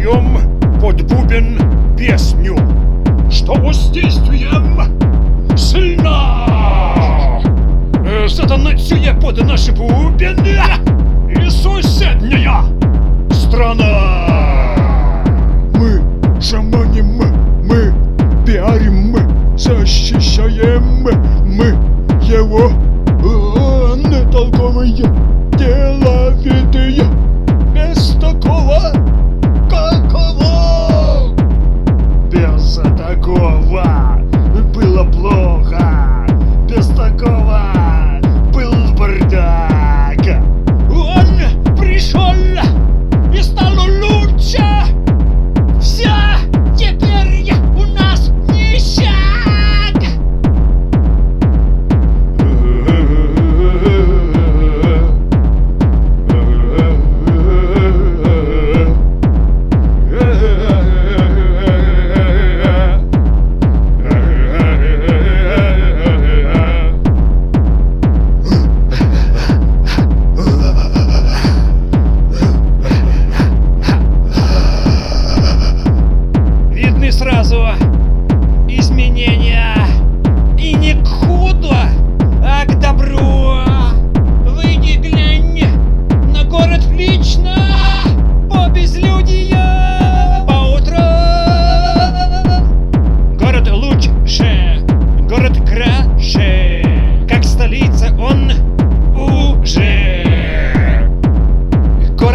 поем под бубен песню, что воздействием сильно Е, затанцює под наші бубени і сусідня страна. Мы шаманим, мы пиарим, мы защищаем, мы его э, нетолковые, деловитые, без такого,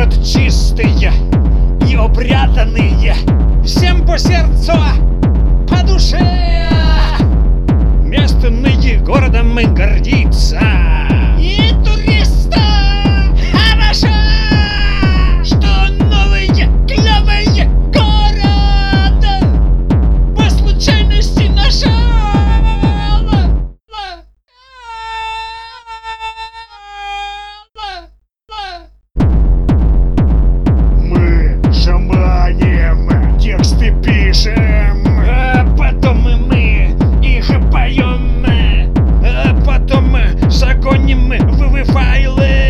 Город чистый и опрятанный, всем по сердцу, по душе. файлами, виви файли.